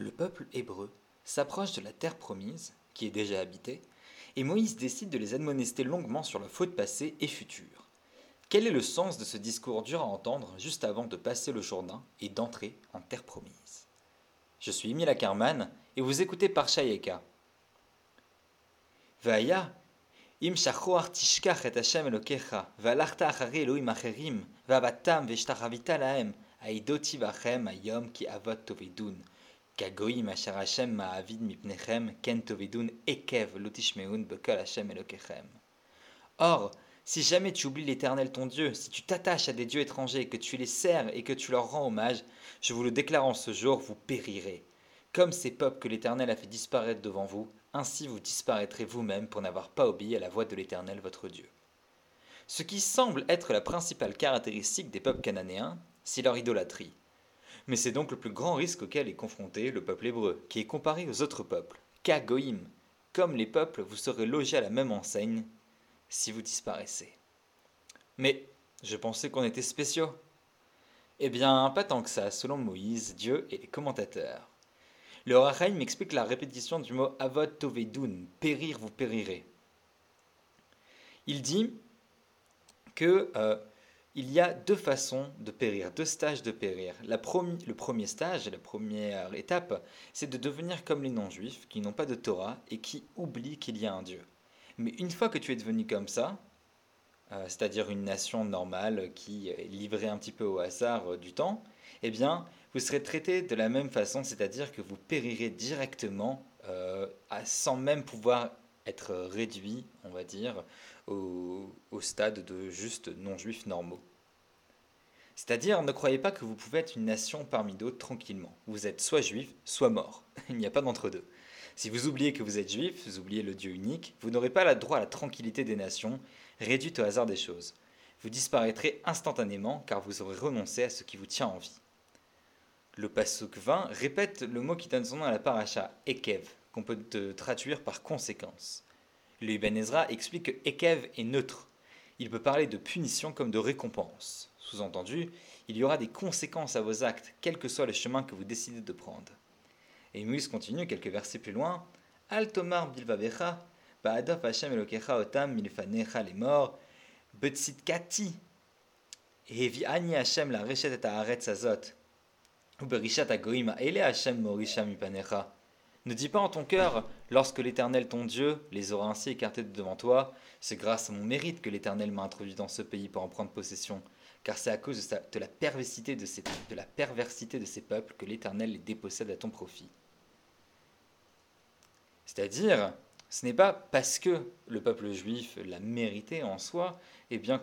le peuple hébreu s'approche de la terre promise, qui est déjà habitée, et Moïse décide de les admonester longuement sur la faute passée et future. Quel est le sens de ce discours dur à entendre juste avant de passer le Jourdain et d'entrer en terre promise? Je suis Emile Ackerman et vous écoutez Parshayeka. Vaya, im tishkach et Hashem elokecha, valachta achari Elohim acherim, vabatam veshtachavita lahem, aidoti vachem ayom ki avot tovedun. Kagoim asher Hashem ma'avid mipnechem, ekev lotishmeun bekal Hashem elokechem. Or, si jamais tu oublies l'Éternel ton Dieu, si tu t'attaches à des dieux étrangers, que tu les sers et que tu leur rends hommage, je vous le déclare en ce jour, vous périrez. Comme ces peuples que l'Éternel a fait disparaître devant vous, ainsi vous disparaîtrez vous-même pour n'avoir pas obéi à la voix de l'Éternel votre Dieu. Ce qui semble être la principale caractéristique des peuples cananéens, c'est leur idolâtrie. Mais c'est donc le plus grand risque auquel est confronté le peuple hébreu, qui est comparé aux autres peuples, Kagoïm. Comme les peuples, vous serez logés à la même enseigne si vous disparaissez. Mais je pensais qu'on était spéciaux. Eh bien, pas tant que ça, selon Moïse, Dieu et les commentateurs. Le Rachaim m'explique la répétition du mot Avot Tovedun, périr, vous périrez. Il dit que euh, il y a deux façons de périr, deux stages de périr. Le premier stage, la première étape, c'est de devenir comme les non-juifs qui n'ont pas de Torah et qui oublient qu'il y a un Dieu. Mais une fois que tu es devenu comme ça, euh, c'est-à-dire une nation normale qui est livrée un petit peu au hasard euh, du temps, eh bien, vous serez traité de la même façon, c'est-à-dire que vous périrez directement euh, sans même pouvoir être réduit, on va dire, au, stade de juste non-juifs normaux. C'est-à-dire, ne croyez pas que vous pouvez être une nation parmi d'autres tranquillement. Vous êtes soit juif, soit mort. Il n'y a pas d'entre-deux. Si vous oubliez que vous êtes juif, vous oubliez le Dieu unique, vous n'aurez pas le droit à la tranquillité des nations, réduite au hasard des choses. Vous disparaîtrez instantanément car vous aurez renoncé à ce qui vous tient en vie. Le Pasuk 20 répète le mot qui donne son nom à la paracha, Ekev, qu'on peut traduire par conséquence. Le Ibn Ezra explique que Ekev est neutre. Il peut parler de punition comme de récompense. Sous-entendu, il y aura des conséquences à vos actes, quel que soit le chemin que vous décidez de prendre. Et Moïse continue quelques versets plus loin. Al tomar bilvavecha, ba'adaf Hashem elokecha otam milfanecha les morts, betsit kati, hevi ani Hashem la rechet et haaretz azot, ou berishat agoim ele Hashem morisha mipanecha. Ne dis pas en ton cœur, lorsque l'Éternel ton Dieu les aura ainsi écartés de devant toi, c'est grâce à mon mérite que l'Éternel m'a introduit dans ce pays pour en prendre possession, car c'est à cause de, de, la perversité de, ces, de la perversité de ces peuples que l'Éternel les dépossède à ton profit. C'est-à-dire, ce n'est pas parce que le peuple juif l'a mérité en soi et eh bien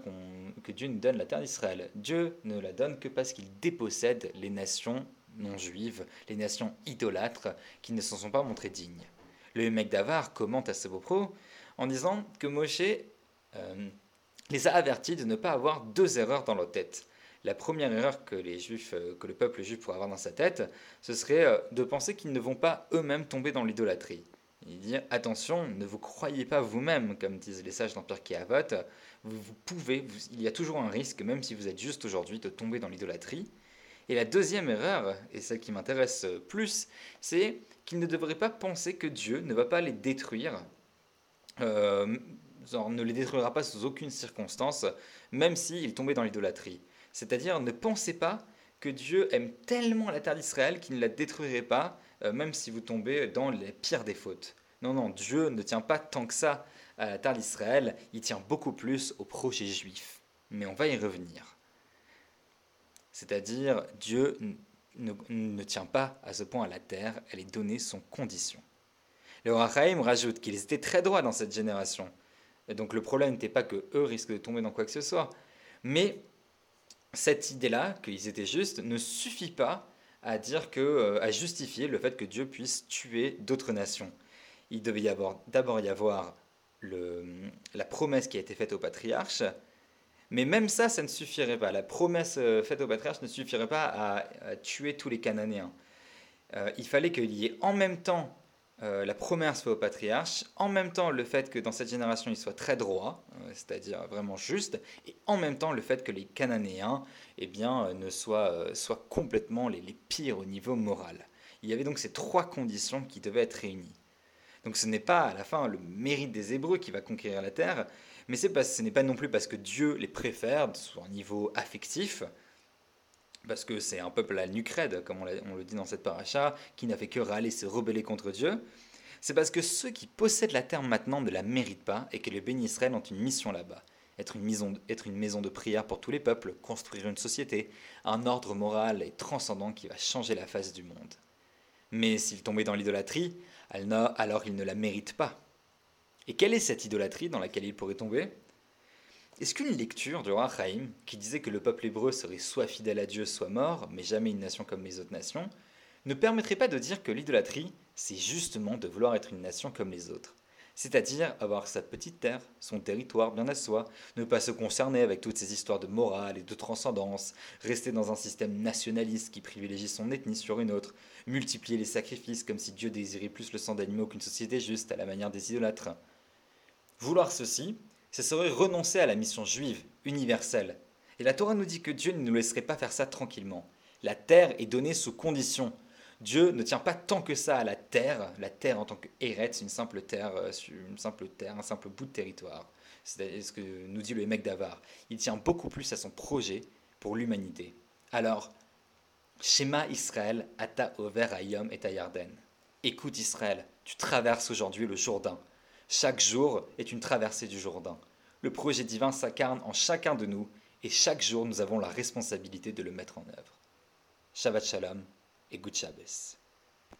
que Dieu nous donne la terre d'Israël. Dieu ne la donne que parce qu'il dépossède les nations non juives, les nations idolâtres qui ne s'en sont pas montrées dignes. Le mec d'Avar commente à ce propos en disant que Moshe euh, les a avertis de ne pas avoir deux erreurs dans leur tête. La première erreur que, les juifs, euh, que le peuple juif pourrait avoir dans sa tête, ce serait euh, de penser qu'ils ne vont pas eux-mêmes tomber dans l'idolâtrie. Il dit attention, ne vous croyez pas vous-même, comme disent les sages d'Empire qui Vous, vous pouvez, il y a toujours un risque, même si vous êtes juste aujourd'hui, de tomber dans l'idolâtrie. Et la deuxième erreur, et celle qui m'intéresse plus, c'est qu'ils ne devraient pas penser que Dieu ne va pas les détruire, euh, ne les détruira pas sous aucune circonstance, même s'ils tombaient dans l'idolâtrie. C'est-à-dire, ne pensez pas que Dieu aime tellement la terre d'Israël qu'il ne la détruirait pas, euh, même si vous tombez dans les pires des fautes. Non, non, Dieu ne tient pas tant que ça à la terre d'Israël, il tient beaucoup plus au projet juif. Mais on va y revenir. C'est-à-dire, Dieu ne, tient pas à ce point à la terre, elle est donnée son condition. Le Rachaim rajoute qu'ils étaient très droits dans cette génération. Et donc le problème n'était pas que eux risquent de tomber dans quoi que ce soit, mais cette idée-là, qu'ils étaient justes, ne suffit pas à dire que, euh, à justifier le fait que Dieu puisse tuer d'autres nations. Il devait d'abord y avoir la promesse qui a été faite au patriarche, mais même ça, ça ne suffirait pas. La promesse euh, faite au patriarche ne suffirait pas à, tuer tous les Cananéens. Euh, il fallait qu'il y ait en même temps euh, la promesse faite au patriarche, en même temps le fait que dans cette génération il soit très droit, c'est-à-dire vraiment juste, et en même temps le fait que les Cananéens eh bien, ne soient, soient complètement les, pires au niveau moral. Il y avait donc ces trois conditions qui devaient être réunies. Donc ce n'est pas à la fin le mérite des Hébreux qui va conquérir la terre, mais ce n'est pas non plus parce que Dieu les préfère, soit un niveau affectif, parce que c'est un peuple à nucrède, comme on, le dit dans cette paracha, qui n'a fait que râler, se rebeller contre Dieu. C'est parce que ceux qui possèdent la terre maintenant ne la méritent pas et que les bénis Israël ont une mission là-bas. Être une, maison, être une maison de prière pour tous les peuples, construire une société, un ordre moral et transcendant qui va changer la face du monde. Mais s'ils tombaient dans l'idolâtrie, alors ils ne la méritent pas. Et quelle est cette idolâtrie dans laquelle ils pourraient tomber? Est-ce qu'une lecture du roi qui disait que le peuple hébreu serait soit fidèle à Dieu, soit mort, mais jamais une nation comme les autres nations, ne permettrait pas de dire que l'idolâtrie, c'est justement de vouloir être une nation comme les autres? C'est-à-dire avoir sa petite terre, son territoire bien à soi, ne pas se concerner avec toutes ces histoires de morale et de transcendance, rester dans un système nationaliste qui privilégie son ethnie sur une autre, multiplier les sacrifices comme si Dieu désirait plus le sang d'animaux qu'une société juste à la manière des idolâtres. Vouloir ceci, ce serait renoncer à la mission juive, universelle. Et la Torah nous dit que Dieu ne nous laisserait pas faire ça tranquillement. La terre est donnée sous condition. Dieu ne tient pas tant que ça à la terre. La terre en tant que c'est une simple terre, euh, une simple terre, un simple bout de territoire. C'est ce que nous dit le mec d'Avar. Il tient beaucoup plus à son projet pour l'humanité. Alors, Shema Israël, Ata Over Ayom et Yarden. Écoute Israël, tu traverses aujourd'hui le Jourdain. Chaque jour est une traversée du Jourdain. Le projet divin s'incarne en chacun de nous et chaque jour nous avons la responsabilité de le mettre en œuvre. Shabbat Shalom e Good Shabbos.